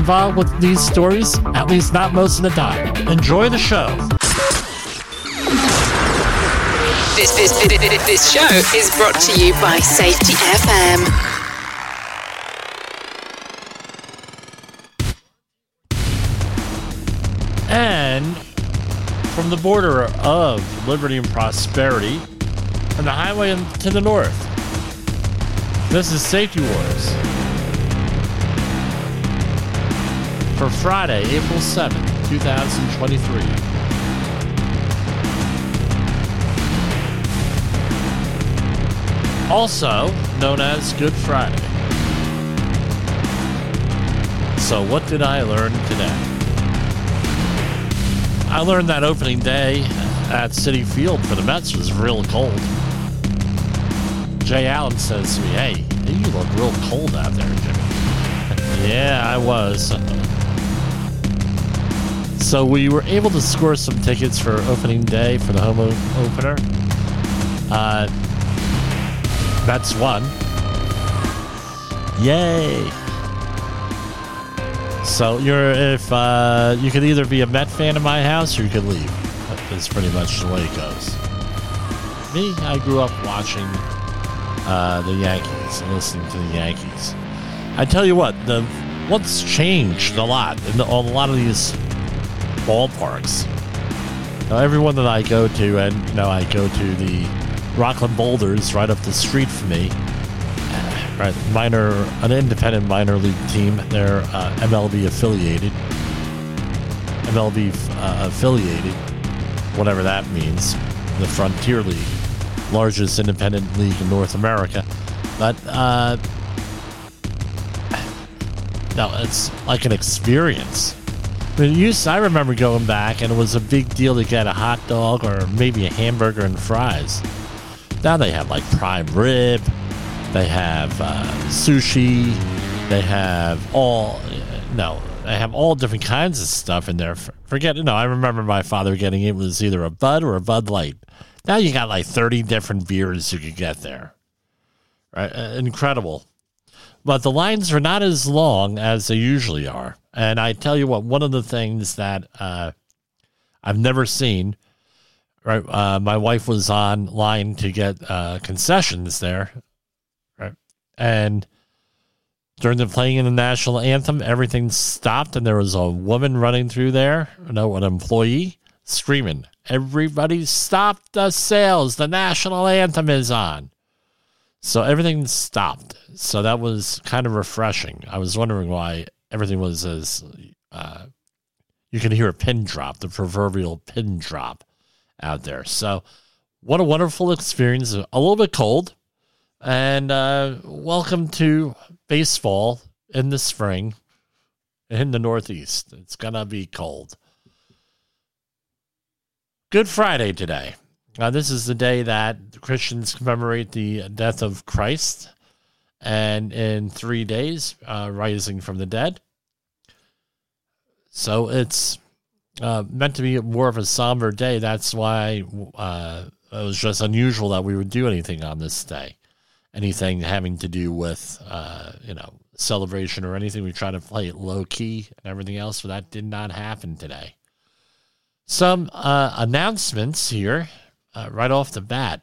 involved with these stories, at least not most of the time. Enjoy the show. This, this, this, this show is brought to you by Safety FM. And from the border of liberty and prosperity and the highway to the north, this is Safety Wars. For Friday, April 7th, 2023. Also known as Good Friday. So, what did I learn today? I learned that opening day at Citi Field for the Mets was real cold. Jay Allen says to me, Hey, you look real cold out there, Jimmy. yeah, I was. So we were able to score some tickets for opening day for the home opener. Uh, that's one. Yay! So you're if uh, you could either be a Met fan in my house or you could leave. That's pretty much the way it goes. Me, I grew up watching uh, the Yankees and listening to the Yankees. I tell you what, the what's changed a lot in the, a lot of these ballparks. Now, everyone that I go to, and you know, I go to the Rockland Boulders right up the street from me. Right, minor, an independent minor league team. They're uh, MLB affiliated. MLB uh, affiliated, whatever that means. The Frontier League, largest independent league in North America. But uh, no, it's like an experience I remember going back and it was a big deal to get a hot dog or maybe a hamburger and fries. Now they have like prime rib, they have uh, sushi, they have all no, they have all different kinds of stuff in there. Forget it. no, I remember my father getting it was either a Bud or a Bud Light. Now you got like thirty different beers you could get there. Right, uh, incredible. But the lines are not as long as they usually are. And I tell you what, one of the things that uh, I've never seen, right? Uh, my wife was online to get uh, concessions there, right? And during the playing of the national anthem, everything stopped, and there was a woman running through there, know, an employee screaming, "Everybody, stop the sales! The national anthem is on!" So everything stopped. So that was kind of refreshing. I was wondering why everything was as uh, you can hear a pin drop, the proverbial pin drop out there. So, what a wonderful experience. A little bit cold, and uh, welcome to baseball in the spring in the Northeast. It's gonna be cold. Good Friday today. Uh, this is the day that Christians commemorate the death of Christ and in three days, uh, rising from the dead. So it's uh, meant to be more of a somber day. That's why uh, it was just unusual that we would do anything on this day, anything having to do with uh, you know celebration or anything. We try to play it low key and everything else, but that did not happen today. Some uh, announcements here uh, right off the bat,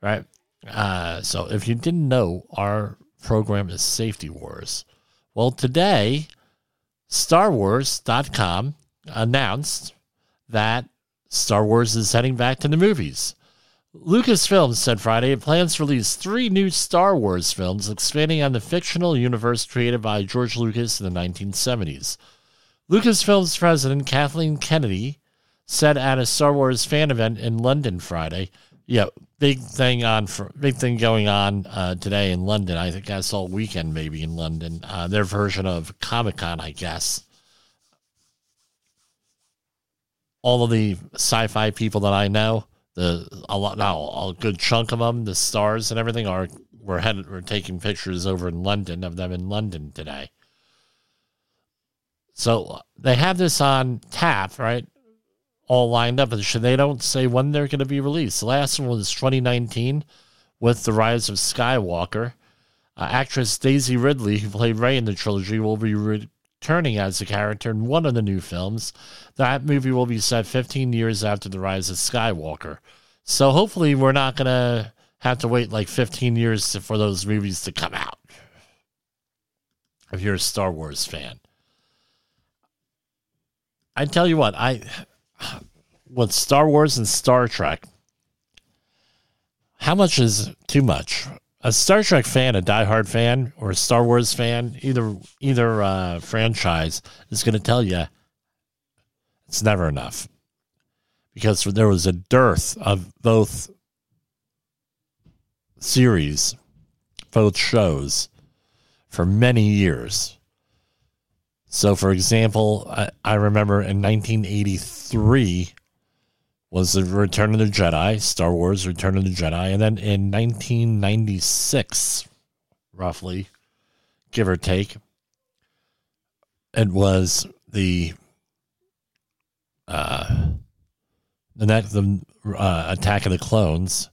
right? Uh, so if you didn't know, our program is Safety Wars. Well, today, StarWars.com announced that Star Wars is heading back to the movies. Lucasfilm said Friday it plans to release three new Star Wars films expanding on the fictional universe created by George Lucas in the 1970s. Lucasfilm's president, Kathleen Kennedy, said at a Star Wars fan event in London Friday, yeah, big thing on for big thing going on uh, today in London. I think I saw weekend maybe in London. Uh, their version of Comic Con, I guess. All of the sci-fi people that I know, the a lot now a good chunk of them, the stars and everything are we're headed we're taking pictures over in London of them in London today. So they have this on tap, right? All lined up, and they don't say when they're going to be released. The last one was 2019 with The Rise of Skywalker. Uh, actress Daisy Ridley, who played Rey in the trilogy, will be returning as a character in one of the new films. That movie will be set 15 years after The Rise of Skywalker. So hopefully, we're not going to have to wait like 15 years for those movies to come out. If you're a Star Wars fan, I tell you what, I with Star Wars and Star Trek, how much is too much? A Star Trek fan, a diehard fan, or a Star Wars fan, either either uh, franchise is going to tell you it's never enough because there was a dearth of both series, both shows, for many years. So, for example, I, I remember in 1983 was the Return of the Jedi, Star Wars Return of the Jedi. And then in 1996, roughly, give or take, it was the uh, the next the uh, Attack of the Clones,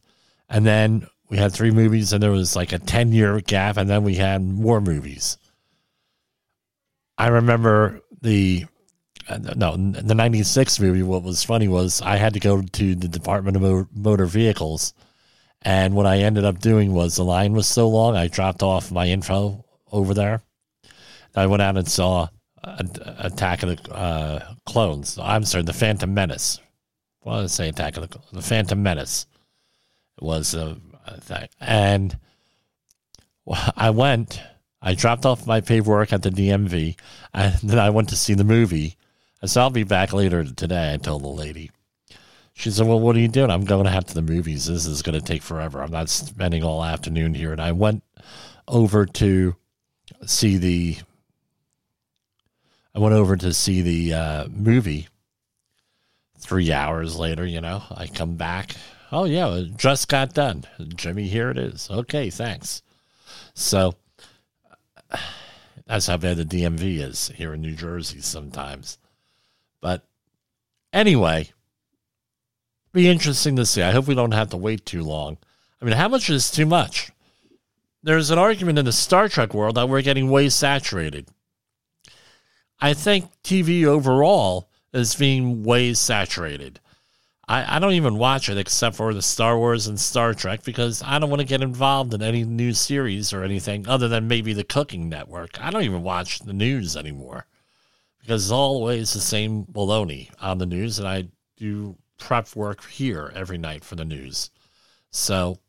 and then we had three movies, and there was like a ten year gap, and then we had more movies. I remember the uh, no the '96 movie. What was funny was I had to go to the Department of Motor Vehicles, and what I ended up doing was the line was so long. I dropped off my info over there. I went out and saw Attack of the uh, Clones. I'm sorry, the Phantom Menace. Well, I say Attack of the the Phantom Menace. Was a, a thing, and I went I dropped off my paperwork at the DMV, and then I went to see the movie. I said, I'll be back later today, I told the lady. She said, Well, what are you doing? I'm going to have to the movies. This is going to take forever. I'm not spending all afternoon here. And I went over to see the. I went over to see the uh, movie. Three hours later, you know, I come back. Oh, yeah, it just got done. Jimmy, here it is. Okay, thanks. So that's how bad the DMV is here in New Jersey sometimes. But anyway, be interesting to see. I hope we don't have to wait too long. I mean, how much is too much? There's an argument in the Star Trek world that we're getting way saturated. I think TV overall is being way saturated. I, I don't even watch it except for the Star Wars and Star Trek because I don't want to get involved in any new series or anything other than maybe the Cooking Network. I don't even watch the news anymore because it's always the same baloney on the news, and I do prep work here every night for the news. So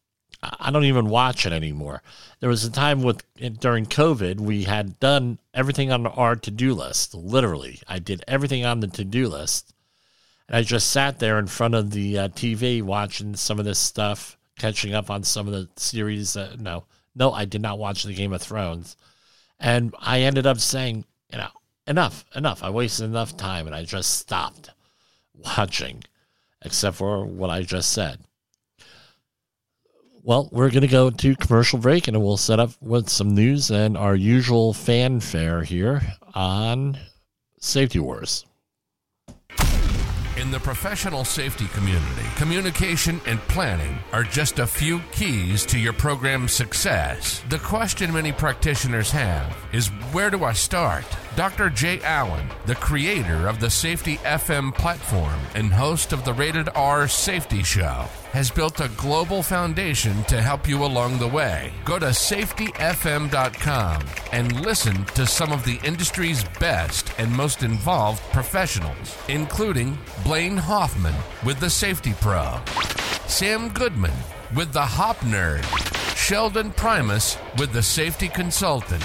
I don't even watch it anymore. There was a time with during COVID we had done everything on our to do list. Literally, I did everything on the to do list and I just sat there in front of the uh, TV watching some of this stuff, catching up on some of the series. Uh, no, no, I did not watch the Game of Thrones. And I ended up saying, you know, enough, enough. I wasted enough time and I just stopped watching, except for what I just said. Well, we're going to go to commercial break and we'll set up with some news and our usual fanfare here on Safety Wars. In the professional safety community, communication and planning are just a few keys to your program's success. The question many practitioners have is where do I start? Dr. Jay Allen, the creator of the Safety FM platform and host of the Rated R Safety Show, has built a global foundation to help you along the way. Go to safetyfm.com and listen to some of the industry's best and most involved professionals, including Blaine Hoffman with the Safety Pro, Sam Goodman with the Hop Nerd, Sheldon Primus with the Safety Consultant.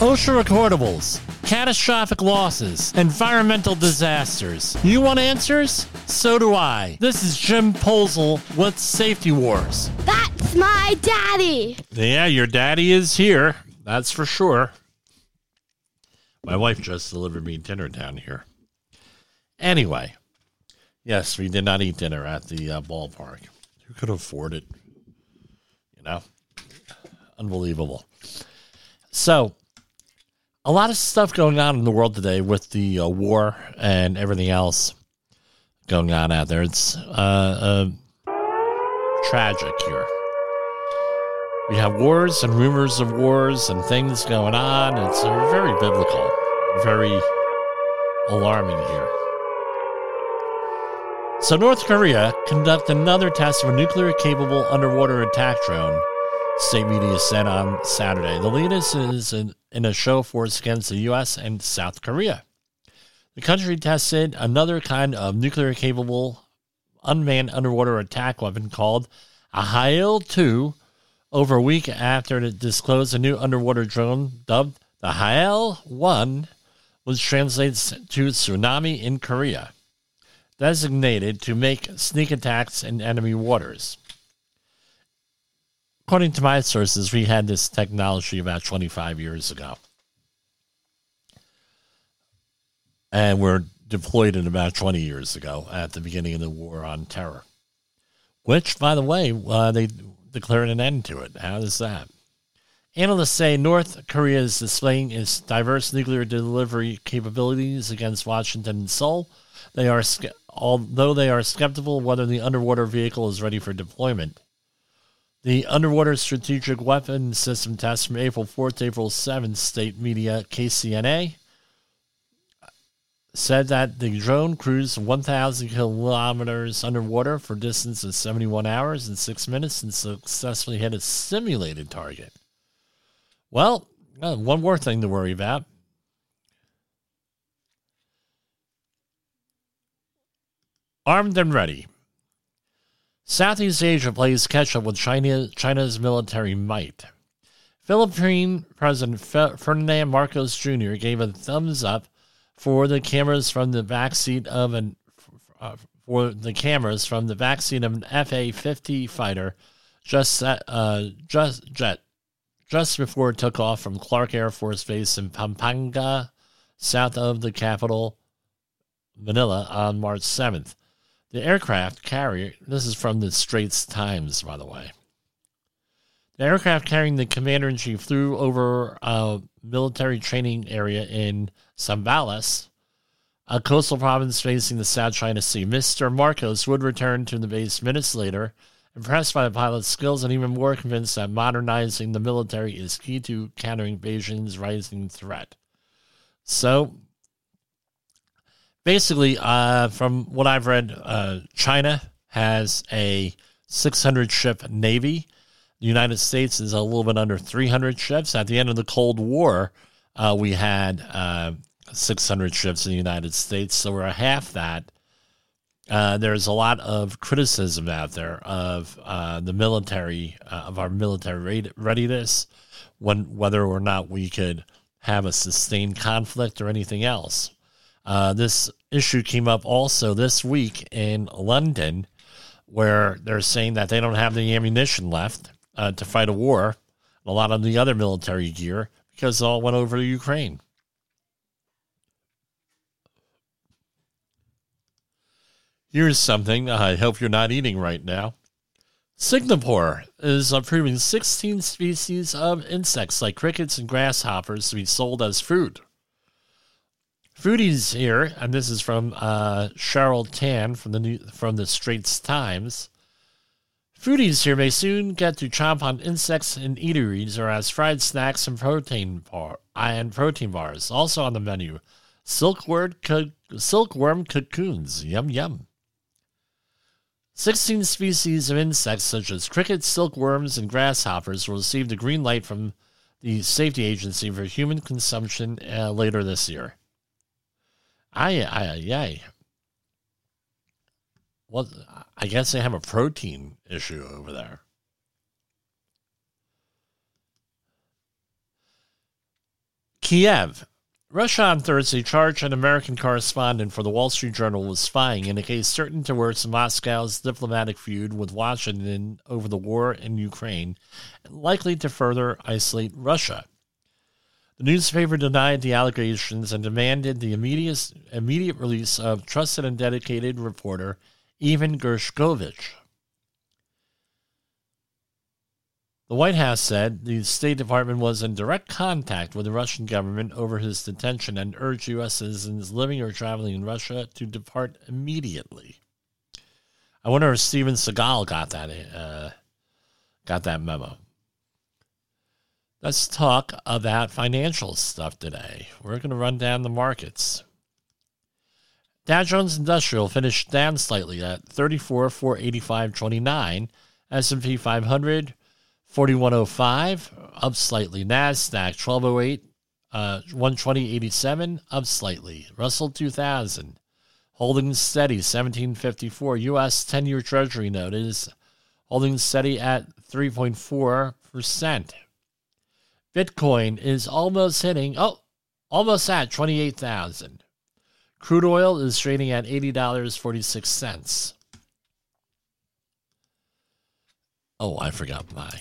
OSHA recordables, catastrophic losses, environmental disasters. You want answers? So do I. This is Jim Poesl with Safety Wars. That's my daddy. Yeah, your daddy is here. That's for sure. My wife just delivered me dinner down here. Anyway, yes, we did not eat dinner at the uh, ballpark. Who could afford it? You know, unbelievable. So, a lot of stuff going on in the world today with the uh, war and everything else going on out there. It's uh, uh, tragic here. We have wars and rumors of wars and things going on. It's uh, very biblical, very alarming here. So, North Korea conducted another test of a nuclear capable underwater attack drone, state media said on Saturday. The latest is in, in a show force against the U.S. and South Korea. The country tested another kind of nuclear capable unmanned underwater attack weapon called a Haeil 2 over a week after it disclosed a new underwater drone dubbed the Haeil 1, which translates to tsunami in Korea, designated to make sneak attacks in enemy waters. According to my sources, we had this technology about 25 years ago. And we're deployed it about 20 years ago at the beginning of the war on terror. Which, by the way, uh, they declared an end to it. How is that? Analysts say North Korea is displaying its diverse nuclear delivery capabilities against Washington and Seoul. They are, although they are skeptical whether the underwater vehicle is ready for deployment. The underwater strategic weapon system test from April 4th to April 7th, state media KCNA said that the drone cruised 1,000 kilometers underwater for a distance of 71 hours and 6 minutes and successfully hit a simulated target. Well, uh, one more thing to worry about. Armed and ready. Southeast Asia plays catch up with China, China's military might. Philippine President Ferdinand Marcos Jr. gave a thumbs up for the cameras from the backseat of an uh, for the cameras from the backseat of an FA-50 fighter just uh, just jet just before it took off from Clark Air Force Base in Pampanga, south of the capital, Manila, on March 7th. The aircraft carrier, this is from the Straits Times, by the way. The aircraft carrying the commander in chief flew over a military training area in Zambales, a coastal province facing the South China Sea. Mr. Marcos would return to the base minutes later impressed by the pilot's skills and even more convinced that modernizing the military is key to countering Beijing's rising threat. So, basically, uh, from what I've read, uh, China has a 600 ship navy. The United States is a little bit under 300 ships. At the end of the Cold War, uh, we had uh, 600 ships in the United States, so we're a half that uh, there's a lot of criticism out there of uh, the military, of our military readiness, when whether or not we could have a sustained conflict or anything else. Uh, this issue came up also this week in London, where they're saying that they don't have the ammunition left uh, to fight a war, a lot of the other military gear, because it all went over to Ukraine. Here's something I hope you're not eating right now. Singapore is approving 16 species of insects like crickets and grasshoppers to be sold as food. Foodies here, and this is from uh, Cheryl Tan from the New, from the Straits Times. Foodies here may soon get to chomp on insects in eateries or as fried snacks and protein bar and protein bars. Also on the menu, silkworm, co- silkworm cocoons. Yum, yum. 16 species of insects such as crickets, silkworms, and grasshoppers will receive the green light from the Safety Agency for human consumption uh, later this year. Aye, aye. Well, I guess they have a protein issue over there. Kiev. Russia on Thursday charged an American correspondent for the Wall Street Journal with spying in a case certain to worsen Moscow's diplomatic feud with Washington over the war in Ukraine and likely to further isolate Russia. The newspaper denied the allegations and demanded the immediate, immediate release of trusted and dedicated reporter Ivan Gershkovich. The White House said the State Department was in direct contact with the Russian government over his detention and urged U.S. citizens living or traveling in Russia to depart immediately. I wonder if Steven Seagal got that uh, got that memo. Let's talk about financial stuff today. We're going to run down the markets. Dow Jones Industrial finished down slightly at 34 485.29. S&P 500 4105 up slightly. Nasdaq 1208 uh 120.87 up slightly. Russell 2000 holding steady 1754. US 10-year treasury note is holding steady at 3.4%. Bitcoin is almost hitting oh almost at 28,000. Crude oil is trading at $80.46. Oh, I forgot my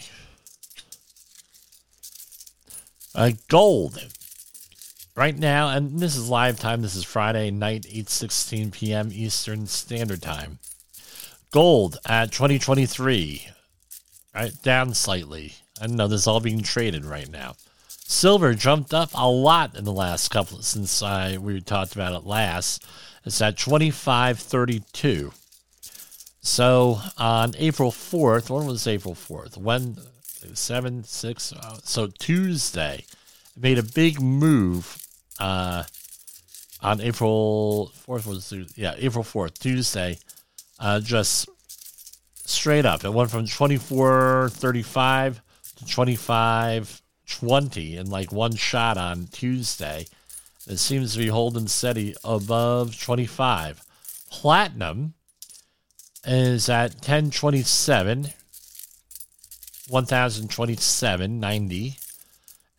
uh, gold. Right now, and this is live time. This is Friday night, 8:16 p.m. Eastern Standard Time. Gold at 2023, right down slightly. I know this is all being traded right now. Silver jumped up a lot in the last couple since I we talked about it last. It's at 25.32. So on April 4th, when was April 4th? When seven, six. Uh, so Tuesday made a big move uh, on April fourth. Was yeah, April fourth, Tuesday. Uh, just straight up, it went from twenty four thirty five to twenty five twenty in like one shot on Tuesday. It seems to be holding steady above twenty five. Platinum is at 1027 1027.90.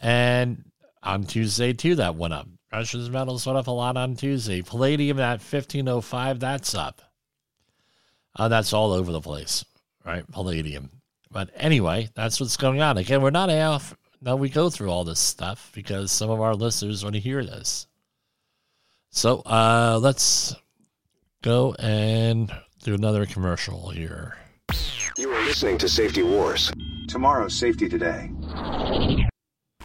And on Tuesday, too, that went up. Precious metals went up a lot on Tuesday. Palladium at 1505, that's up. Uh, that's all over the place, right? Palladium. But anyway, that's what's going on. Again, we're not off. Now we go through all this stuff because some of our listeners want to hear this. So uh, let's go and do another commercial here. You are listening to Safety Wars. Tomorrow's Safety Today.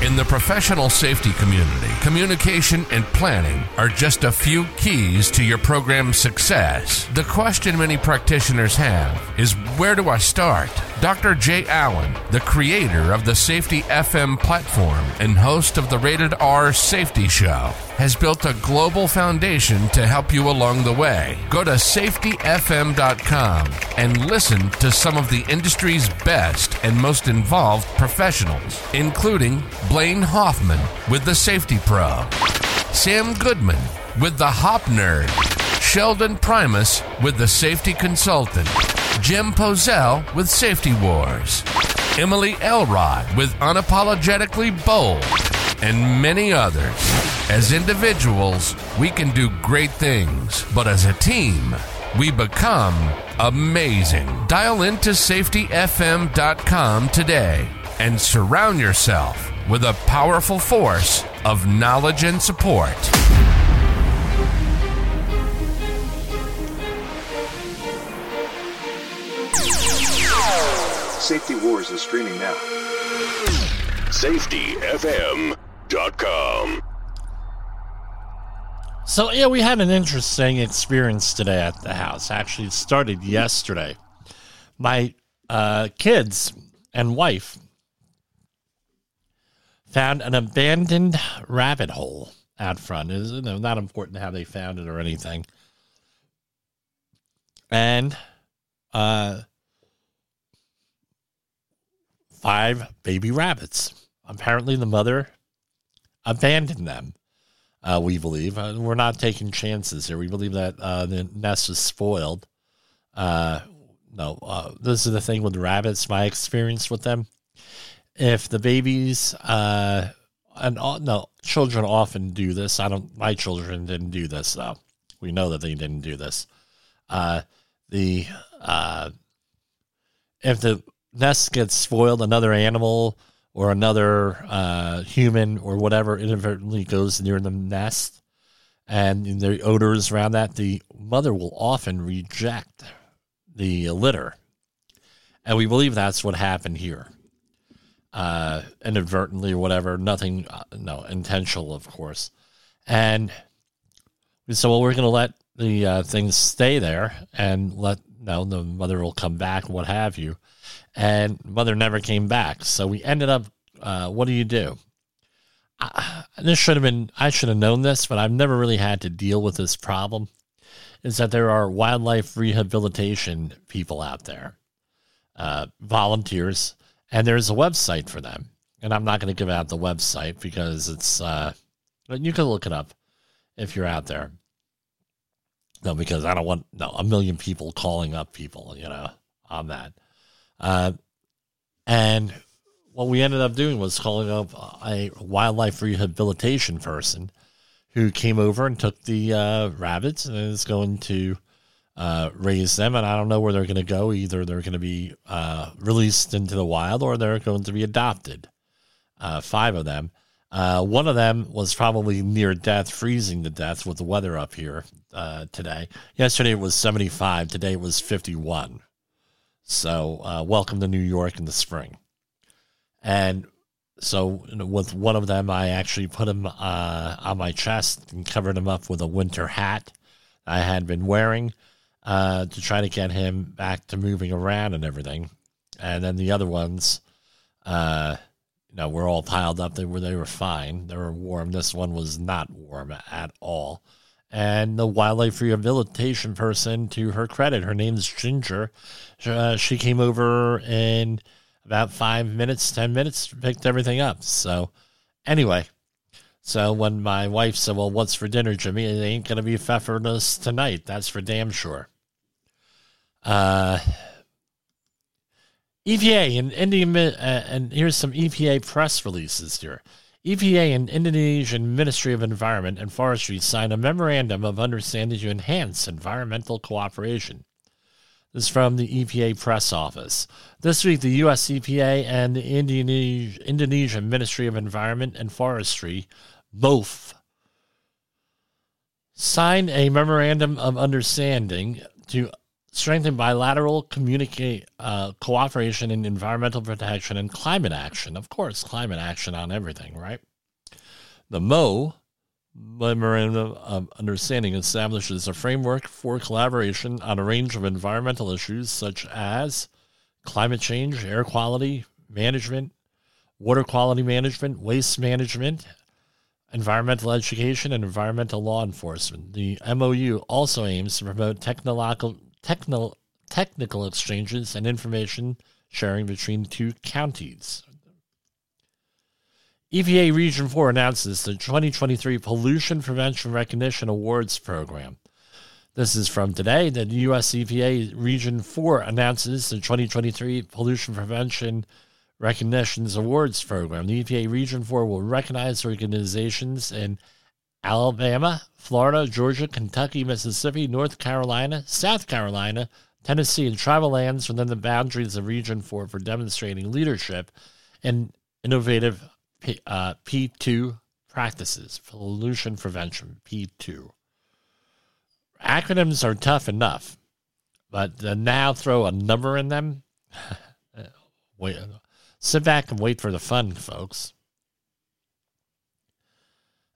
In the professional safety community, communication and planning are just a few keys to your program's success. The question many practitioners have is where do I start? Dr. Jay Allen, the creator of the Safety FM platform and host of the Rated R Safety Show, has built a global foundation to help you along the way. Go to safetyfm.com and listen to some of the industry's best and most involved professionals, including Blaine Hoffman with the Safety Pro, Sam Goodman with the Hop Nerd, Sheldon Primus with the Safety Consultant, Jim Poesl with Safety Wars, Emily Elrod with Unapologetically Bold, and many others. As individuals, we can do great things, but as a team, we become amazing. Dial into safetyfm.com today and surround yourself with a powerful force of knowledge and support. Safety Wars is streaming now. SafetyFM.com. So yeah, we had an interesting experience today at the house. Actually, it started yesterday. My uh, kids and wife found an abandoned rabbit hole out front. It's you know, not important how they found it or anything. And uh, five baby rabbits. Apparently, the mother abandoned them. Uh, we believe uh, we're not taking chances here. We believe that uh, the nest is spoiled. Uh, no, uh, this is the thing with rabbits. My experience with them, if the babies uh, and no children often do this. I don't. My children didn't do this though. We know that they didn't do this. The if the nest gets spoiled, another animal or another uh, human or whatever inadvertently goes near the nest, and the odors around that, the mother will often reject the litter, and we believe that's what happened here. Uh, inadvertently or whatever, nothing, uh, no, intentional, of course. And said, well, we're going to let the uh, things stay there and let, no, the mother will come back, what have you and mother never came back. So we ended up, uh, what do you do? I, this should have been, I should have known this, but I've never really had to deal with this problem. Is that there are wildlife rehabilitation people out there, uh, volunteers, and there's a website for them. And I'm not going to give out the website because it's, uh, you can look it up if you're out there. No, because I don't want no a million people calling up people, you know, on that. Uh, and what we ended up doing was calling up a wildlife rehabilitation person who came over and took the uh, rabbits and is going to uh, raise them. And I don't know where they're going to go. Either they're going to be uh, released into the wild or they're going to be adopted. Uh, five of them. Uh, one of them was probably near death, freezing to death with the weather up here today. Yesterday it was 75. Today it was 51. So, uh, welcome to New York in the spring. And so, with one of them, I actually put him uh, on my chest and covered him up with a winter hat I had been wearing uh, to try to get him back to moving around and everything. And then the other ones, uh, you know, were all piled up. They were they were fine. They were warm. This one was not warm at all and the wildlife rehabilitation person, to her credit, her name's Ginger. Uh, she came over in about five minutes, 10 minutes, picked everything up. So, anyway, so when my wife said, Well, what's for dinner, Jimmy? It ain't going to be pfefferness tonight. That's for damn sure. Uh, EPA and Indian, uh, and here's some EPA press releases here. EPA and Indonesian Ministry of Environment and Forestry signed a memorandum of understanding to enhance environmental cooperation. This is from the EPA press office. This week, the U.S. EPA and the Indonesian Ministry of Environment and Forestry both signed a memorandum of understanding to strengthen bilateral communicate uh, cooperation in environmental protection and climate action. Of course, climate action on everything, right? The MO Memorandum of Understanding establishes a framework for collaboration on a range of environmental issues such as climate change, air quality management, water quality management, waste management, environmental education, and environmental law enforcement. The MOU also aims to promote technological technical exchanges and information sharing between two counties. EPA Region 4 announces the 2023 Pollution Prevention Recognition Awards Program. This is from today. The U.S. EPA Region 4 announces the 2023 Pollution Prevention Recognitions Awards Program. The EPA Region 4 will recognize organizations in Alabama, Florida, Georgia, Kentucky, Mississippi, North Carolina, South Carolina, Tennessee, and tribal lands within the boundaries of Region 4 for demonstrating leadership and innovative P, uh, P2 practices, pollution prevention, P2. Acronyms are tough enough, but to now throw a number in them, wait, sit back and wait for the fun, folks.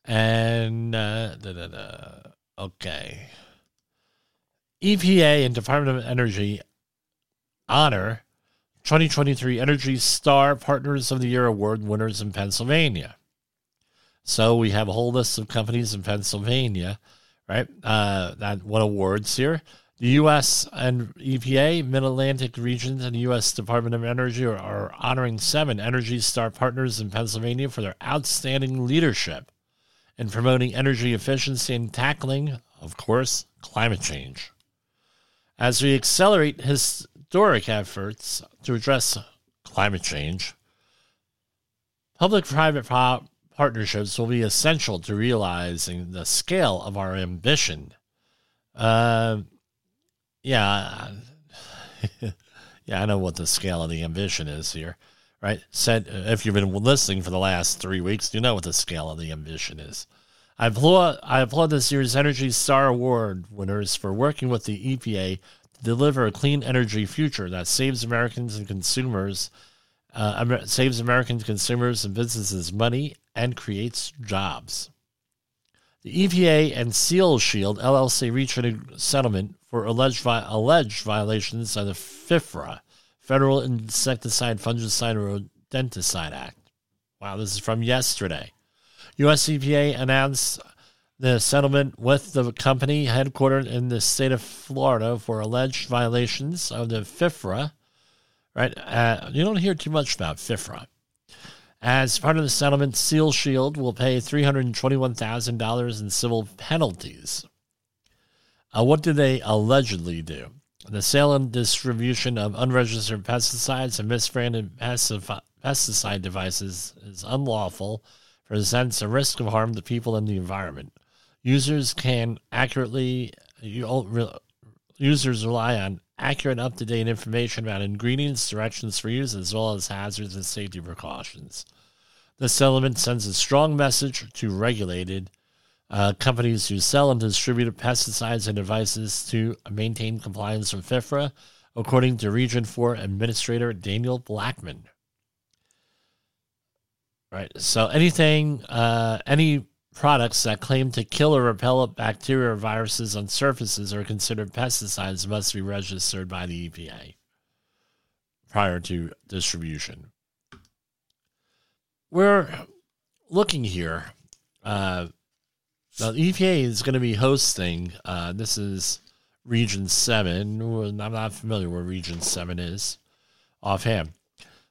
And uh, da, da, da. okay, EPA and Department of Energy honor 2023 Energy Star Partners of the Year Award winners in Pennsylvania. So we have a whole list of companies in Pennsylvania, right? Uh, that won awards here. The U.S. and EPA, Mid Atlantic regions, and the U.S. Department of Energy are, are honoring seven Energy Star partners in Pennsylvania for their outstanding leadership in promoting energy efficiency and tackling, of course, climate change. As we accelerate historic efforts to address climate change, public private partnerships will be essential to realizing the scale of our ambition. Uh, yeah, yeah, I know what the scale of the ambition is here, right? Said if you've been listening for the last three weeks, you know what the scale of the ambition is. I applaud, I applaud this year's Energy Star Award winners for working with the EPA to deliver a clean energy future that saves Americans and consumers, uh, saves American consumers and businesses money and creates jobs. The EPA and Seal Shield LLC reached a settlement for alleged, vi- alleged violations of the FIFRA, Federal Insecticide, Fungicide, and Rodenticide Act. Wow, this is from yesterday. US EPA announced the settlement with the company headquartered in the state of Florida for alleged violations of the FIFRA. Right? Uh, you don't hear too much about FIFRA. As part of the settlement, Seal Shield will pay $321,000 in civil penalties. Uh, what did they allegedly do? The sale and distribution of unregistered pesticides and misbranded pesticide devices is unlawful, presents a risk of harm to people and the environment. Users can accurately users rely on accurate, up to date information about ingredients, directions for use, as well as hazards and safety precautions. This element sends a strong message to regulated uh, companies who sell and distribute pesticides and devices to maintain compliance with FIFRA, according to Region 4 Administrator Daniel Blackman. Right. So anything, uh, any Products that claim to kill or repel bacteria or viruses on surfaces are considered pesticides must be registered by the EPA prior to distribution. We're looking here. Uh, the EPA is going to be hosting, uh, this is Region 7. I'm not familiar where Region 7 is offhand.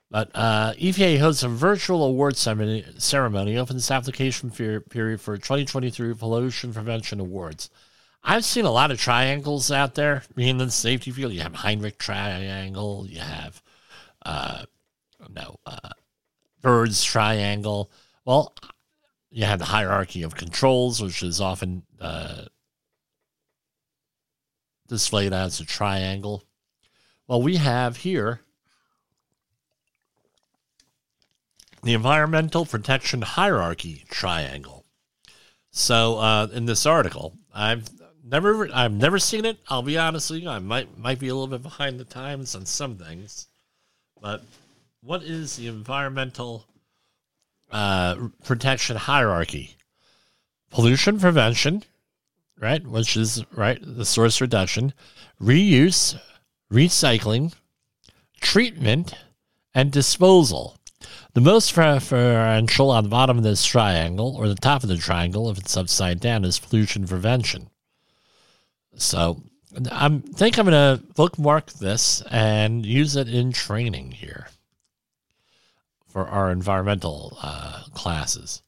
But uh, EPA hosts a virtual award ceremony, opens application period for 2023 Pollution Prevention Awards. I've seen a lot of triangles out there in the safety field. You have Heinrich Triangle, you have uh, no uh, Bird's Triangle. Well, you have the hierarchy of controls, which is often uh, displayed as a triangle. Well, we have here the Environmental Protection Hierarchy Triangle. So uh, in this article, I've never I've never seen it. I'll be honest with you, I might might be a little bit behind the times on some things, but what is the environmental uh, protection hierarchy? Pollution prevention, right, which is right the source reduction, reuse, recycling, treatment, and disposal. The most preferential on the bottom of this triangle, or the top of the triangle if it's upside down, is pollution prevention. So I think I'm going to bookmark this and use it in training here for our environmental uh, classes.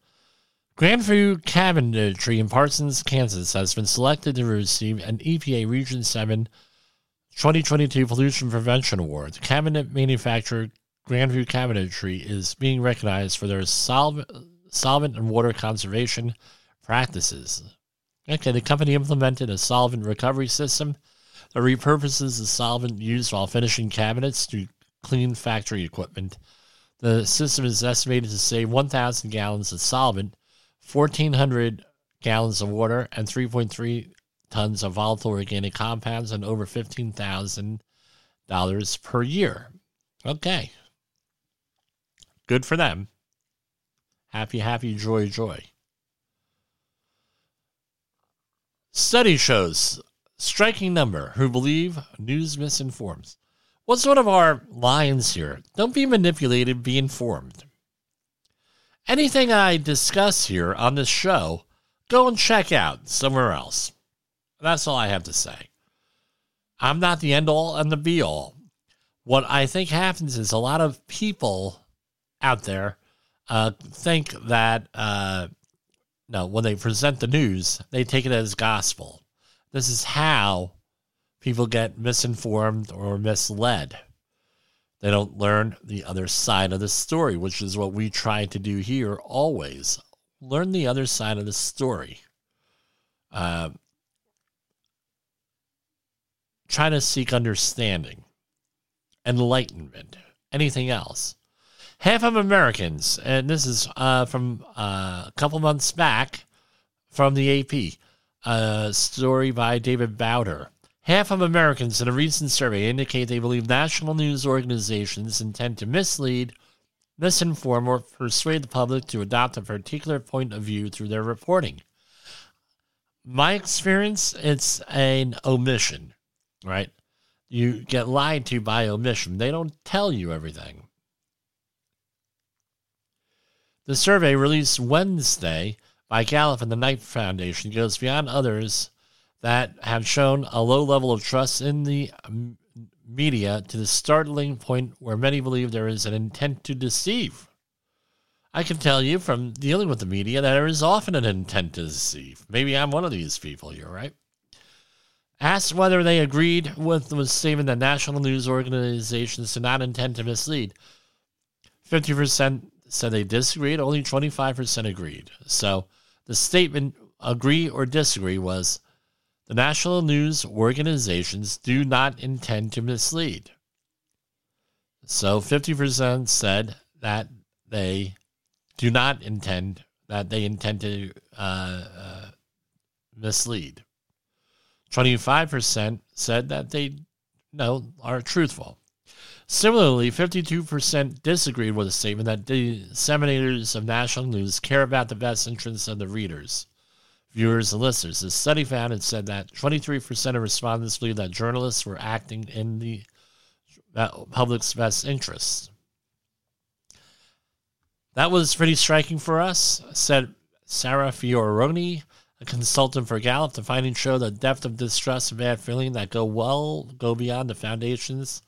Grandview Cabinetry in Parsons, Kansas has been selected to receive an EPA Region 7 2022 Pollution Prevention Award. The cabinet manufacturer Grandview Cabinetry is being recognized for their solvent, solvent and water conservation practices. Okay, the company implemented a solvent recovery system that repurposes the solvent used while finishing cabinets to clean factory equipment. The system is estimated to save 1,000 gallons of solvent, 1,400 gallons of water, and 3.3 tons of volatile organic compounds, and over $15,000 per year. Okay. Good for them. Happy, happy, joy, joy. Study shows striking number who believe news misinforms. What's one of our lines here? Don't be manipulated, be informed. Anything I discuss here on this show, go and check out somewhere else. That's all I have to say. I'm not the end all and the be all. What I think happens is a lot of people out there uh, think that uh, no, when they present the news, they take it as gospel. This is how people get misinformed or misled. They don't learn the other side of the story, which is what we try to do here always. Learn the other side of the story. Uh, try to seek understanding, enlightenment, anything else. Half of Americans, and this is uh, from uh, a couple months back from the AP, a story by David Bauder. Half of Americans in a recent survey indicate they believe national news organizations intend to mislead, misinform, or persuade the public to adopt a particular point of view through their reporting. My experience, it's an omission, right? You get lied to by omission. They don't tell you everything. The survey released Wednesday by Gallup and the Knight Foundation goes beyond others that have shown a low level of trust in the media to the startling point where many believe there is an intent to deceive. I can tell you from dealing with the media that there is often an intent to deceive. Maybe I'm one of these people you're right? Asked whether they agreed with the statement that national news organizations do not intend to mislead. 50% said they disagreed, only 25% agreed. So the statement, agree or disagree, was the national news organizations do not intend to mislead. So 50% said that they do not intend, that they intend to uh, uh, mislead. 25% said that they no are truthful. Similarly, 52% disagreed with the statement that disseminators of national news care about the best interests of the readers viewers and listeners. The study found and said that 23% of respondents believe that journalists were acting in the public's best interests. That was pretty striking for us, said Sarah Fioroni, a consultant for Gallup. The findings show the depth of distrust and bad feeling that go well go beyond the foundations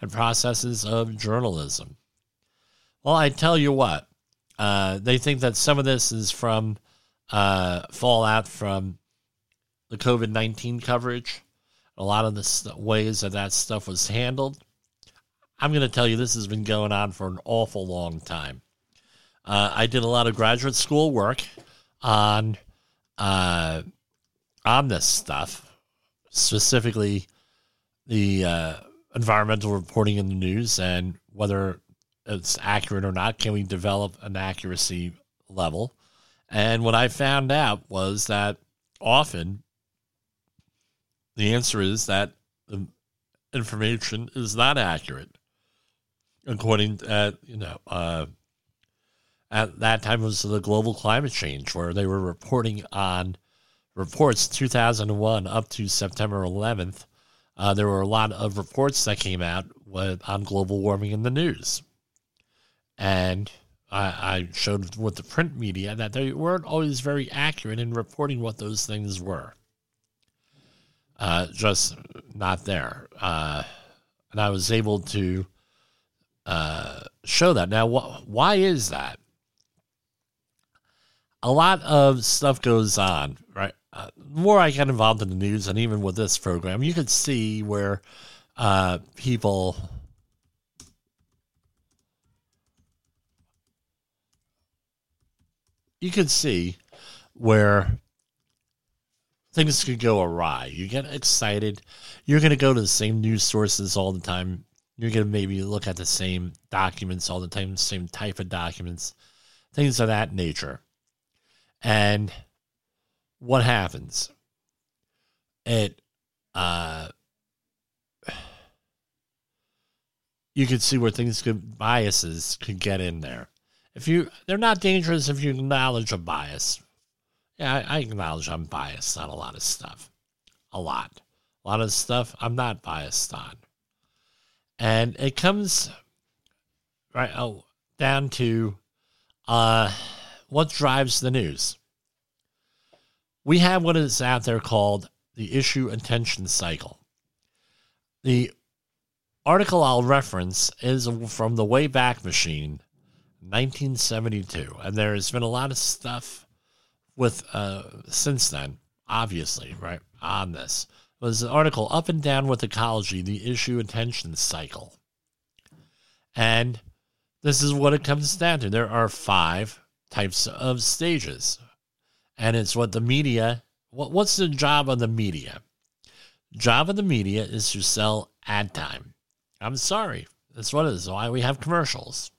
and processes of journalism. Well, I tell you what, uh, they think that some of this is from uh, fallout from the COVID 19 coverage, a lot of the st- ways that that stuff was handled. I'm going to tell you, this has been going on for an awful long time. Uh, I did a lot of graduate school work on uh, on this stuff, specifically the uh, environmental reporting in the news and whether it's accurate or not. Can we develop an accuracy level? And what I found out was that often the answer is that information is not accurate. According uh, you know, uh, at that time was the global climate change where they were reporting on reports 2001 up to September 11th. Uh, there were a lot of reports that came out with, on global warming in the news. And I, I showed with the print media that they weren't always very accurate in reporting what those things were. Uh, just not there. Uh, and I was able to uh, show that. Now, wh- why is that? A lot of stuff goes on, right? Uh, the more I get involved in the news, and even with this program, you could see where uh, people you can see where things could go awry. You get excited. You're going to go to the same news sources all the time. You're going to maybe look at the same documents all the time, same type of documents, things of that nature. And what happens? It, uh, you could see where things could, biases could get in there. If you, they're not dangerous if you acknowledge a bias. Yeah, I, I acknowledge I'm biased on a lot of stuff. A lot. A lot of stuff I'm not biased on. And it comes right oh, down to uh, what drives the news. We have what is out there called the issue attention cycle. The article I'll reference is from the Wayback Machine, 1972, and there has been a lot of stuff with uh, since then, obviously, right on this was an article Up and Down with Ecology, the issue attention cycle. And this is what it comes down to. There are five types of stages. And it's what the media, what, what's the job of the media? Job of the media is to sell ad time. I'm sorry. That's what it is. Why we have commercials.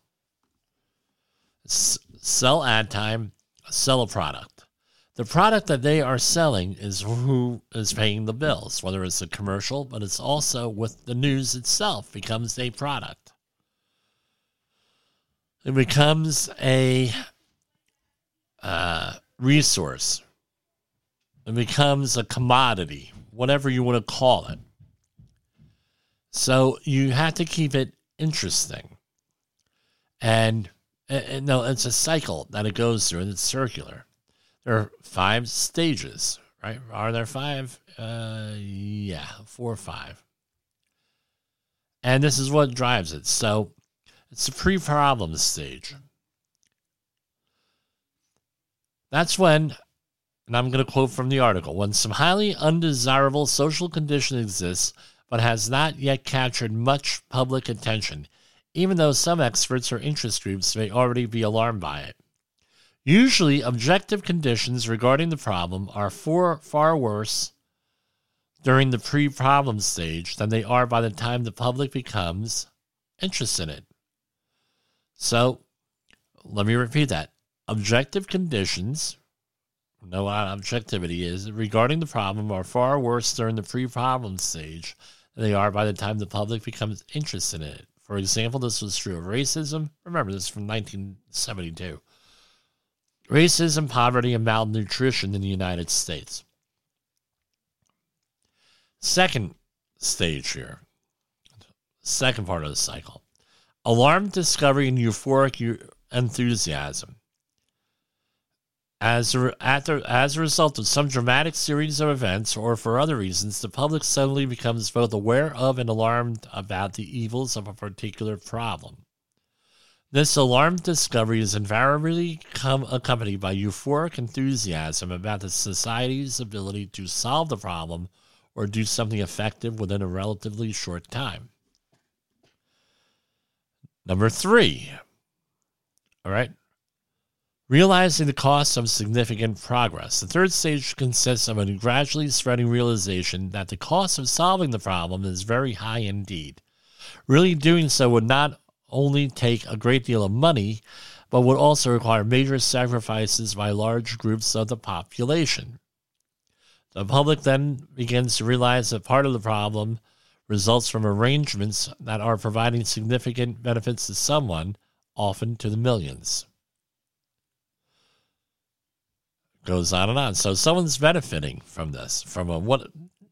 S- sell ad time, sell a product the product that they are selling is who is paying the bills, whether it's a commercial, but it's also with the news itself becomes a product. It becomes a uh, resource. It becomes a commodity, whatever you want to call it. So you have to keep it interesting. And, and no, it's a cycle that it goes through, and it's circular there are five stages, right? Are there five? Uh, yeah, four or five. And this is what drives it. So it's the pre problem stage. That's when, and I'm going to quote from the article when some highly undesirable social condition exists but has not yet captured much public attention, even though some experts or interest groups may already be alarmed by it. Usually, objective conditions regarding the problem are far, far worse during the pre problem stage than they are by the time the public becomes interested in it. So, let me repeat that. Objective conditions, no objectivity is, regarding the problem are far worse during the pre problem stage than they are by the time the public becomes interested in it. For example, this was true of racism. Remember, this is from 1972 racism, poverty, and malnutrition in the United States. Second stage here, second part of the cycle alarm discovery and euphoric enthusiasm. As a, as a result of some dramatic series of events, or for other reasons, the public suddenly becomes both aware of and alarmed about the evils of a particular problem. This alarmed discovery is invariably accompanied by euphoric enthusiasm about the society's ability to solve the problem or do something effective within a relatively short time. Number three, all right, realizing the cost of significant progress. The third stage consists of a gradually spreading realization that the cost of solving the problem is very high indeed. Really doing so would not only take a great deal of money, but would also require major sacrifices by large groups of the population. The public then begins to realize that part of the problem results from arrangements that are providing significant benefits to someone, often to the millions. Goes on and on. So someone's benefiting from this, from a what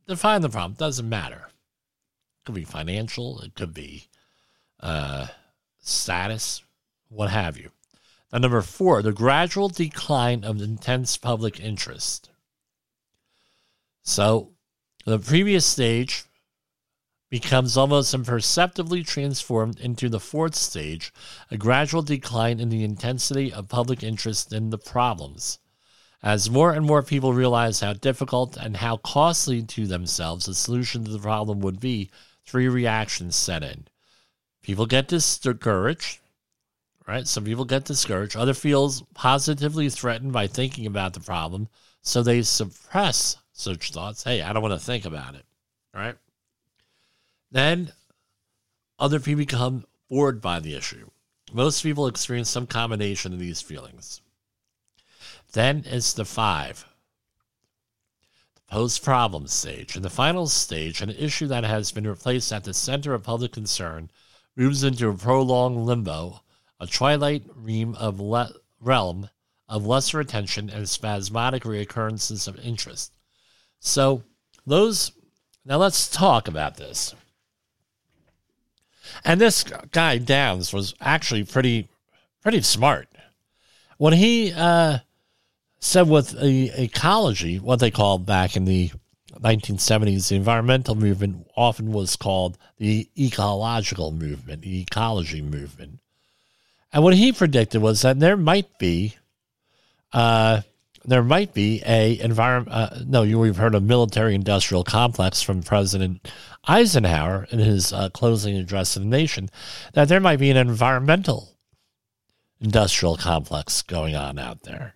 define the problem, doesn't matter. It could be financial, it could be uh, status, what have you. Now, number four, the gradual decline of intense public interest. So, the previous stage becomes almost imperceptibly transformed into the fourth stage, a gradual decline in the intensity of public interest in the problems. As more and more people realize how difficult and how costly to themselves the solution to the problem would be, three reactions set in. People get discouraged, right? Some people get discouraged. Other feels positively threatened by thinking about the problem, so they suppress such thoughts. Hey, I don't want to think about it, right? Then Other people become bored by the issue. Most people experience some combination of these feelings. Then it's the five, the post problem stage. In the final stage, an issue that has been replaced at the center of public concern moves into a prolonged limbo, a twilight realm of, le- realm of lesser attention and spasmodic reoccurrences of interest. So, those. Now let's talk about this. And this guy Downs was actually pretty, pretty smart when he uh, said with the ecology, what they called back in the 1970s, the environmental movement often was called the ecological movement, the ecology movement. And what he predicted was that there might be, uh, there might be a environment. Uh, no, you have heard of military-industrial complex from President Eisenhower in his uh, closing address to the nation. That there might be an environmental industrial complex going on out there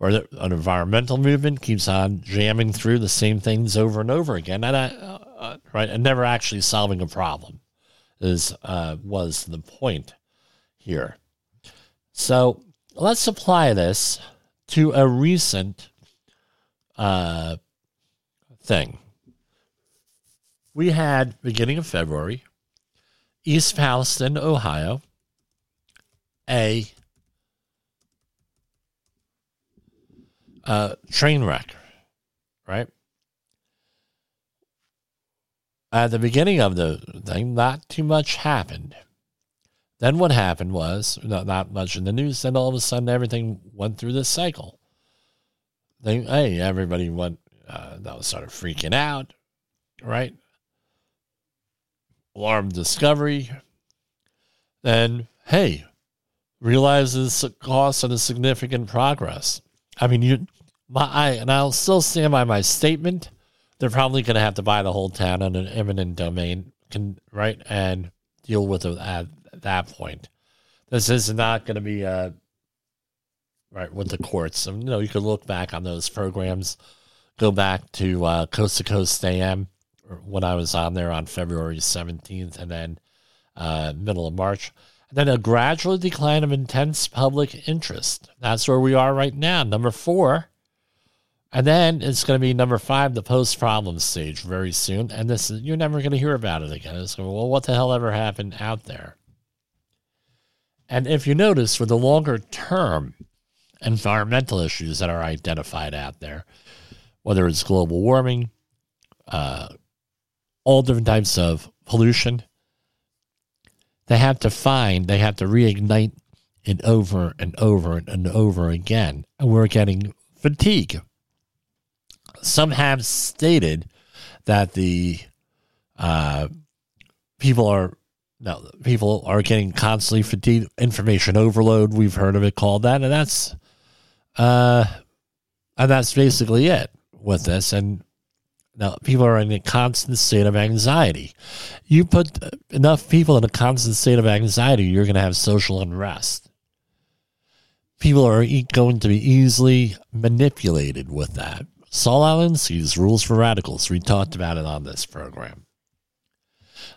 or an environmental movement keeps on jamming through the same things over and over again, and I, uh, uh, right, and never actually solving a problem is uh, was the point here. So let's apply this to a recent uh, thing. We had beginning of February, East Palestine, Ohio, a uh, train wreck, right? At the beginning of the thing, not too much happened. Then what happened was not, not much in the news. Then all of a sudden, everything went through this cycle. Then, hey, everybody went, uh, that was sort of freaking out, right? Alarm discovery. Then, hey, realizes the cost of the significant progress. I mean, you, my, I, and I'll still stand by my statement. They're probably going to have to buy the whole town on an eminent domain, can right, and deal with it at that point. This is not going to be uh, right with the courts. And, you know, you could look back on those programs, go back to uh, Coast to Coast AM when I was on there on February 17th, and then uh, middle of March and then a gradual decline of intense public interest. That's where we are right now, number four. And then it's going to be number five, the post problem stage, very soon. And this is, you're never going to hear about it again. It's going, well, what the hell ever happened out there? And if you notice, for the longer term environmental issues that are identified out there, whether it's global warming, uh, all different types of pollution, they have to find, they have to reignite it over and over and over again. And we're getting fatigue. Some have stated that the uh, people are no people are getting constantly fatigued information overload. We've heard of it called that, and that's uh, and that's basically it with this. And now, people are in a constant state of anxiety. You put enough people in a constant state of anxiety, you're going to have social unrest. People are going to be easily manipulated with that. Saul Alinsky's Rules for Radicals. We talked about it on this program.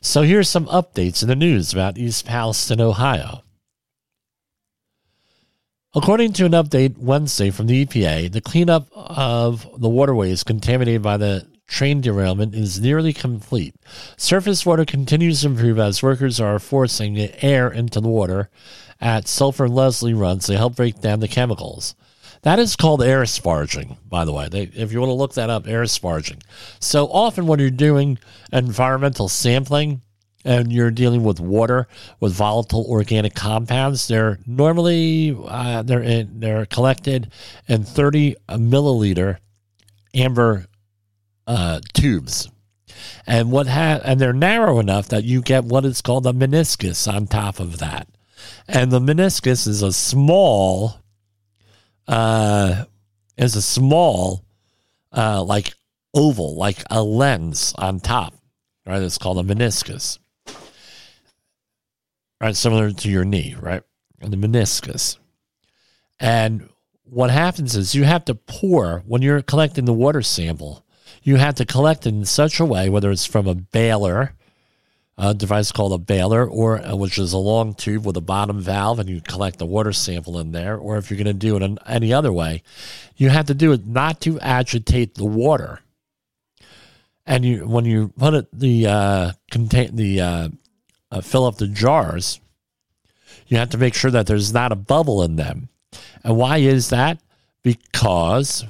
So here's some updates in the news about East Palestine, Ohio. According to an update Wednesday from the EPA, the cleanup of the waterways contaminated by the train derailment is nearly complete. Surface water continues to improve as workers are forcing air into the water at Sulphur Leslie runs to help break down the chemicals. That is called air sparging, by the way. They, if you want to look that up, air sparging. So often when you're doing environmental sampling and you're dealing with water with volatile organic compounds, they're normally uh, they're in, they're collected in 30 milliliter amber uh, tubes. And what ha- and they're narrow enough that you get what is called a meniscus on top of that. And the meniscus is a small uh is a small uh like oval, like a lens on top. Right? It's called a meniscus. Right, similar to your knee, right? And the meniscus. And what happens is you have to pour when you're collecting the water sample you have to collect it in such a way, whether it's from a bailer, a device called a bailer, or uh, which is a long tube with a bottom valve, and you collect the water sample in there. Or if you're going to do it in any other way, you have to do it not to agitate the water. And you, when you put it the uh, contain the uh, uh, fill up the jars, you have to make sure that there's not a bubble in them. And why is that? Because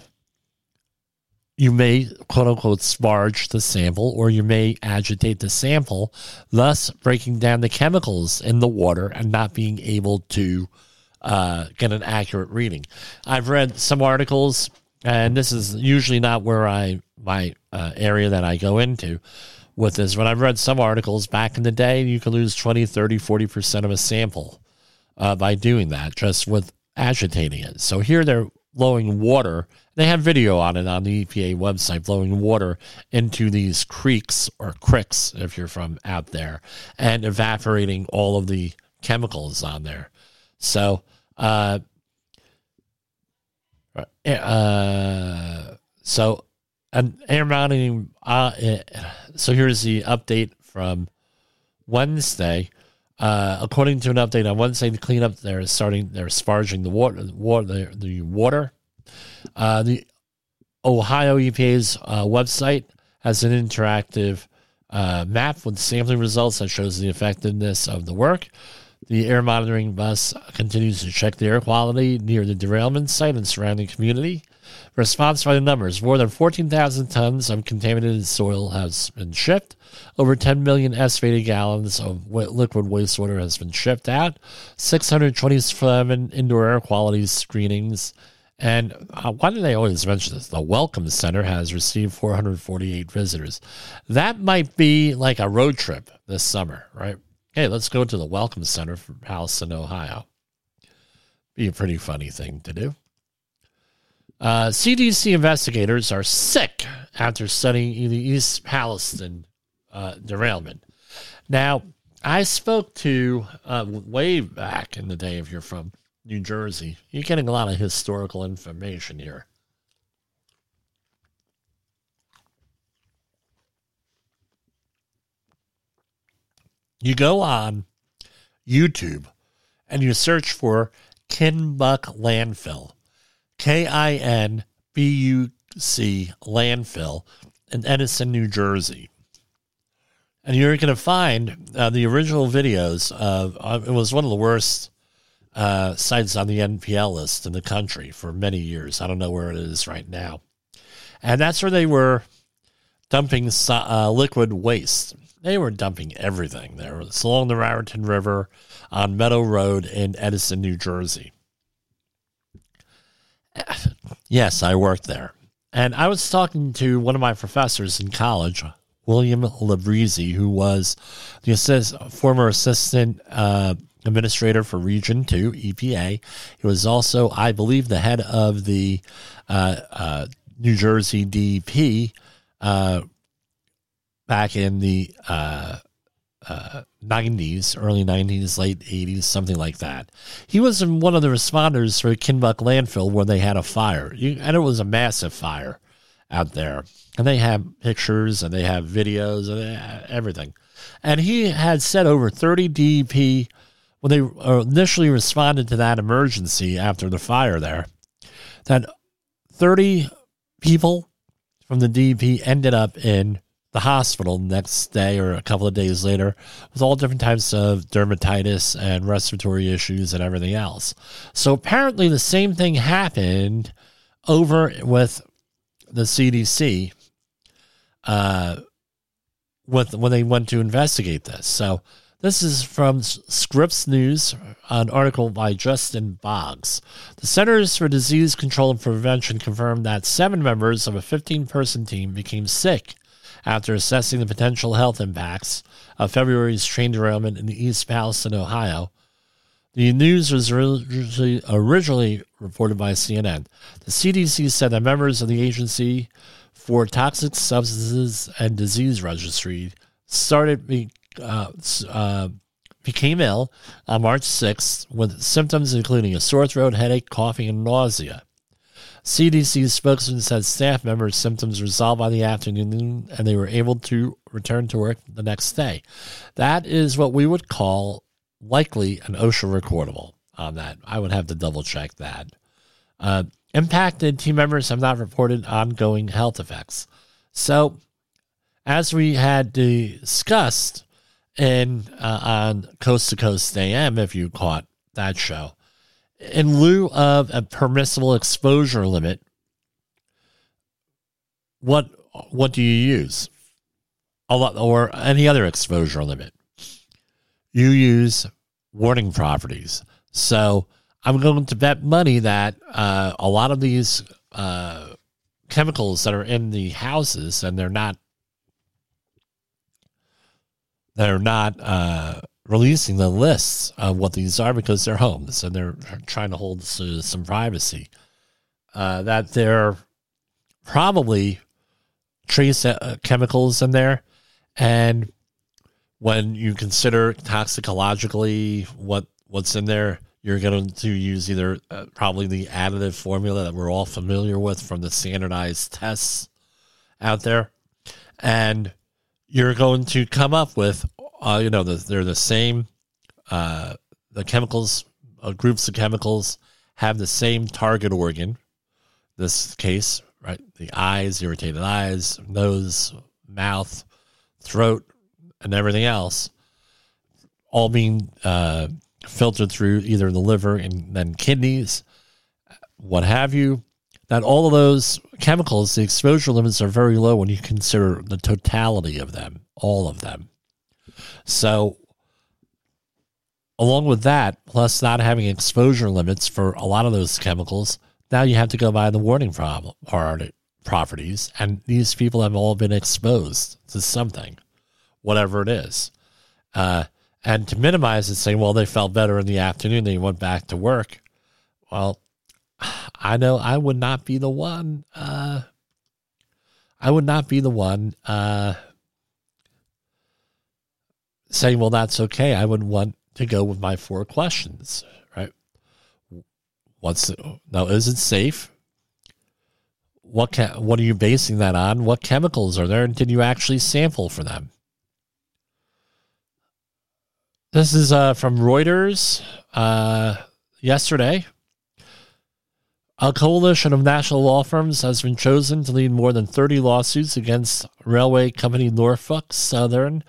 you may quote unquote sparge the sample or you may agitate the sample, thus breaking down the chemicals in the water and not being able to uh, get an accurate reading. I've read some articles, and this is usually not where I my uh, area that I go into with this. When I've read some articles back in the day, you could lose 20, 30, 40% of a sample uh, by doing that just with agitating it. So here they're blowing water. They have video on it on the EPA website, blowing water into these creeks or cricks, if you're from out there, and evaporating all of the chemicals on there. So, uh, uh, so an air mounting. Uh, so here's the update from Wednesday. Uh, according to an update on Wednesday, the cleanup they're starting they're sparging the water, water the, the water. Uh, the Ohio EPA's uh, website has an interactive uh, map with sampling results that shows the effectiveness of the work. The air monitoring bus continues to check the air quality near the derailment site and surrounding community. Response by the numbers more than 14,000 tons of contaminated soil has been shipped. Over 10 million estimated gallons of liquid wastewater has been shipped out. 627 indoor air quality screenings. And uh, why do they always mention this? The Welcome Center has received 448 visitors. That might be like a road trip this summer, right? Hey, let's go to the Welcome Center from Palestine, Ohio. Be a pretty funny thing to do. Uh, CDC investigators are sick after studying the East Palestine uh, derailment. Now, I spoke to uh, way back in the day, if you're from New Jersey, you're getting a lot of historical information here. You go on YouTube and you search for Kin-Buc Landfill K I N B U C landfill in Edison, New Jersey. And you're going to find uh, the original videos of uh, it was one of the worst uh, sites on the NPL list in the country for many years. I don't know where it is right now. And that's where they were dumping uh, liquid waste. They were dumping everything there. It's along the Raritan River on Meadow Road in Edison, New Jersey. Yes, I worked there. And I was talking to one of my professors in college, William Labrizzi, who was the assist, former assistant uh, administrator for Region 2, EPA. He was also, I believe, the head of the uh, uh, New Jersey DEP uh, back in the uh, uh, 90s, early 90s, late 80s, something like that. He was one of the responders for Kin-Buc landfill where they had a fire. And it was a massive fire out there. And they have pictures and they have videos and everything. And he had said over 30 DEP, when they initially responded to that emergency after the fire there, that 30 people from the DP ended up in the hospital next day or a couple of days later with all different types of dermatitis and respiratory issues and everything else. So apparently, the same thing happened over with the CDC uh, with when they went to investigate this. So this is from Scripps News, an article by Justin Boggs. The Centers for Disease Control and Prevention confirmed that seven members of a 15 person team became sick after assessing the potential health impacts of February's train derailment in the East Palestine, Ohio. The news was originally, originally reported by CNN. The CDC said that members of the Agency for Toxic Substances and Disease Registry started uh, uh, became ill on March 6th with symptoms including a sore throat, headache, coughing, and nausea. CDC spokesman said staff members' symptoms resolved by the afternoon and they were able to return to work the next day. That is what we would call likely an OSHA recordable on that. I would have to double check that. Uh, impacted team members have not reported ongoing health effects. So, as we had discussed in uh, on Coast to Coast AM, if you caught that show, in lieu of a permissible exposure limit, what what do you use? A lot or any other exposure limit. You use warning properties. So I'm going to bet money that uh, a lot of these uh, chemicals that are in the houses and they're not they're not uh, releasing the lists of what these are because they're homes and they're trying to hold some privacy. Uh, that they're probably trace uh, chemicals in there, and when you consider toxicologically what what's in there, you're going to use either uh, probably the additive formula that we're all familiar with from the standardized tests out there, and you're going to come up with uh, you know, the, they're the same. Uh, the chemicals, uh, groups of chemicals, have the same target organ. This case, right? The eyes, irritated eyes, nose, mouth, throat, and everything else, all being uh, filtered through either the liver and then kidneys, what have you. That all of those chemicals, the exposure limits are very low when you consider the totality of them, all of them. So, along with that, plus not having exposure limits for a lot of those chemicals, now you have to go by the warning problem properties, and these people have all been exposed to something, whatever it is. Uh, and to minimize it, saying, well, they felt better in the afternoon, they went back to work. Well, I know I would not be the one. Uh, I would not be the one uh, saying, well, that's okay. I would want to go with my four questions, right? What's now, is it safe? What ca- what are you basing that on? What chemicals are there, and did you actually sample for them? This is uh, from Reuters uh, yesterday. A coalition of national law firms has been chosen to lead more than 30 lawsuits against railway company Norfolk Southern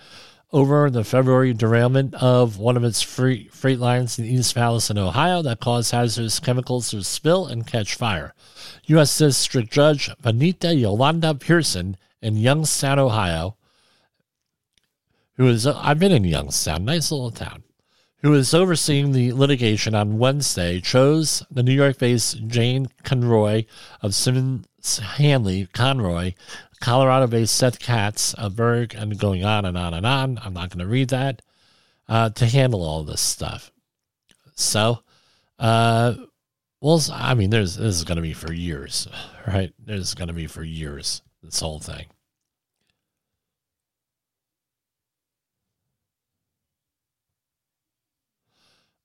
over the February derailment of one of its freight, freight lines in East Palestine, Ohio, that caused hazardous chemicals to spill and catch fire. U.S. District Judge Benita Yolanda Pearson in Youngstown, Ohio, who is, I've been in Youngstown, nice little town, who is overseeing the litigation on Wednesday, chose the New York based Jane Conroy of Simmons Hanley Conroy Colorado based Seth Katz of Burg, and going on and on and on. I'm not going to read that uh, to handle all this stuff. So, uh, well, I mean, there's this is going to be for years, right? This is going to be for years. This whole thing.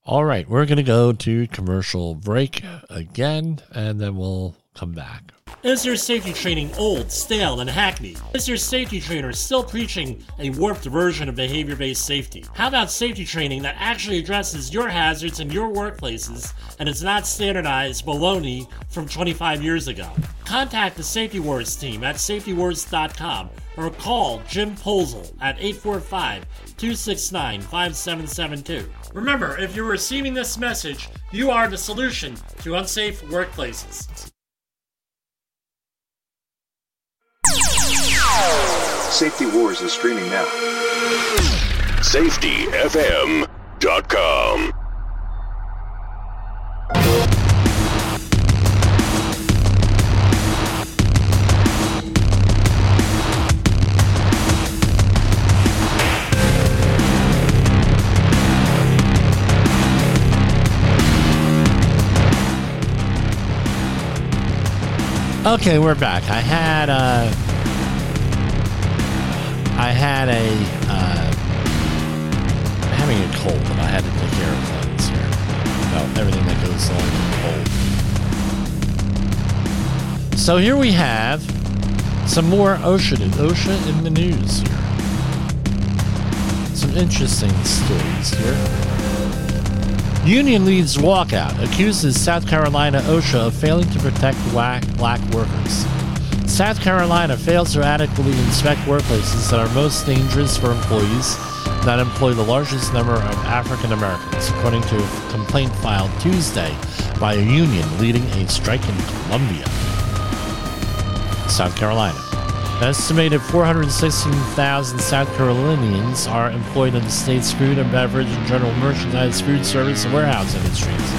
All right, we're going to go to commercial break again, and then we'll come back. Is your safety training old, stale, and hackneyed? Is your safety trainer still preaching a warped version of behavior based safety? How about safety training that actually addresses your hazards in your workplaces and is not standardized baloney from 25 years ago? Contact the Safety Wars team at safetywars.com or call Jim Poesl at 845 269 5772. Remember, if you're receiving this message, you are the solution to unsafe workplaces. Safety Wars is streaming now. SafetyFM.com. Okay, we're back. I had a, I had a uh, having a cold, and I had to take care of things here. Know, everything that goes along with So here we have some more OSHA, OSHA in the news here. Some interesting stories here. Union leads walkout, accuses South Carolina OSHA of failing to protect black, workers. South Carolina fails to adequately inspect workplaces that are most dangerous for employees that employ the largest number of African Americans, according to a complaint filed Tuesday by a union leading a strike in Columbia, South Carolina. Estimated 416,000 South Carolinians are employed in the state's food and beverage and general merchandise, food service, and warehouse industries,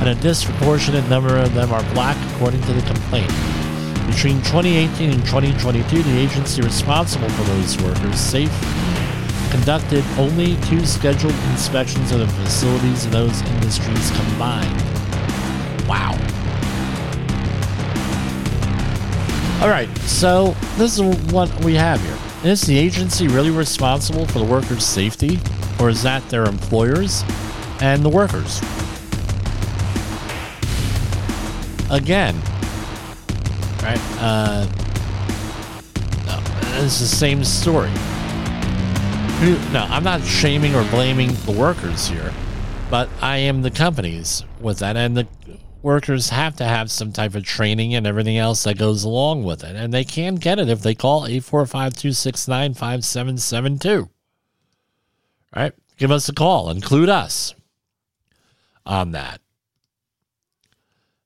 and a disproportionate number of them are black, according to the complaint. Between 2018 and 2022, the agency responsible for those workers, SAFE, conducted only two scheduled inspections of the facilities of those industries combined. Wow. All right, so this is what we have here. Is the agency really responsible for the workers' safety, or is that their employers and the workers? Again, right? Uh, no, it's the same story. No, I'm not shaming or blaming the workers here, but I am the companies with that, and the workers have to have some type of training and everything else that goes along with it. And they can get it if they call 845 269 5772. Right? Give us a call, include us on that.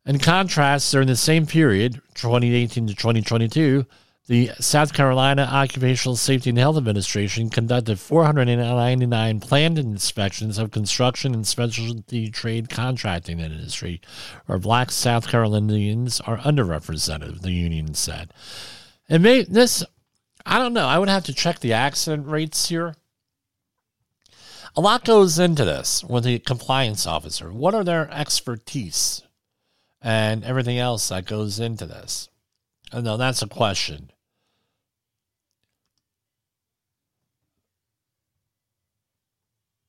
In contrast, during the same period, 2018 to 2022, the South Carolina Occupational Safety and Health Administration conducted 499 planned inspections of construction and specialty trade contracting industry, where black South Carolinians are underrepresented, the union said. And may this I don't know, I would have to check the accident rates here. A lot goes into this with the compliance officer. What are their expertise and everything else that goes into this? Uh, I know that's a question.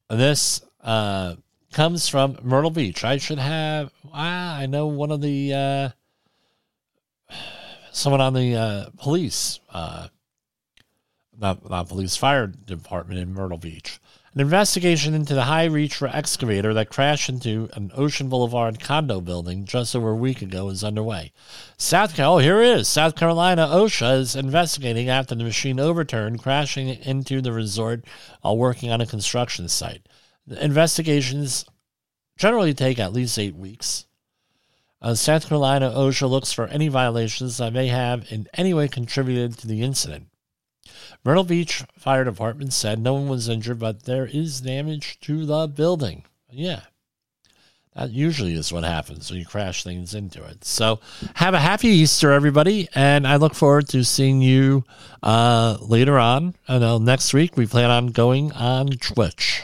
This uh, comes from Myrtle Beach. I should have. Ah, I know one of the uh, someone on the uh, police, uh, not not police, fire department in Myrtle Beach. An investigation into the high reach excavator that crashed into an Ocean Boulevard condo building just over a week ago is underway. South Carolina, oh, here it is. South Carolina OSHA is investigating after the machine overturned, crashing into the resort while working on a construction site. The investigations generally take at least eight weeks. Uh, South Carolina OSHA looks for any violations that may have in any way contributed to the incident. Myrtle Beach Fire Department said no one was injured, but there is damage to the building. Yeah. That usually is what happens when you crash things into it. So, have a happy Easter, everybody, and I look forward to seeing you uh, later on. I know next week we plan on going on Twitch.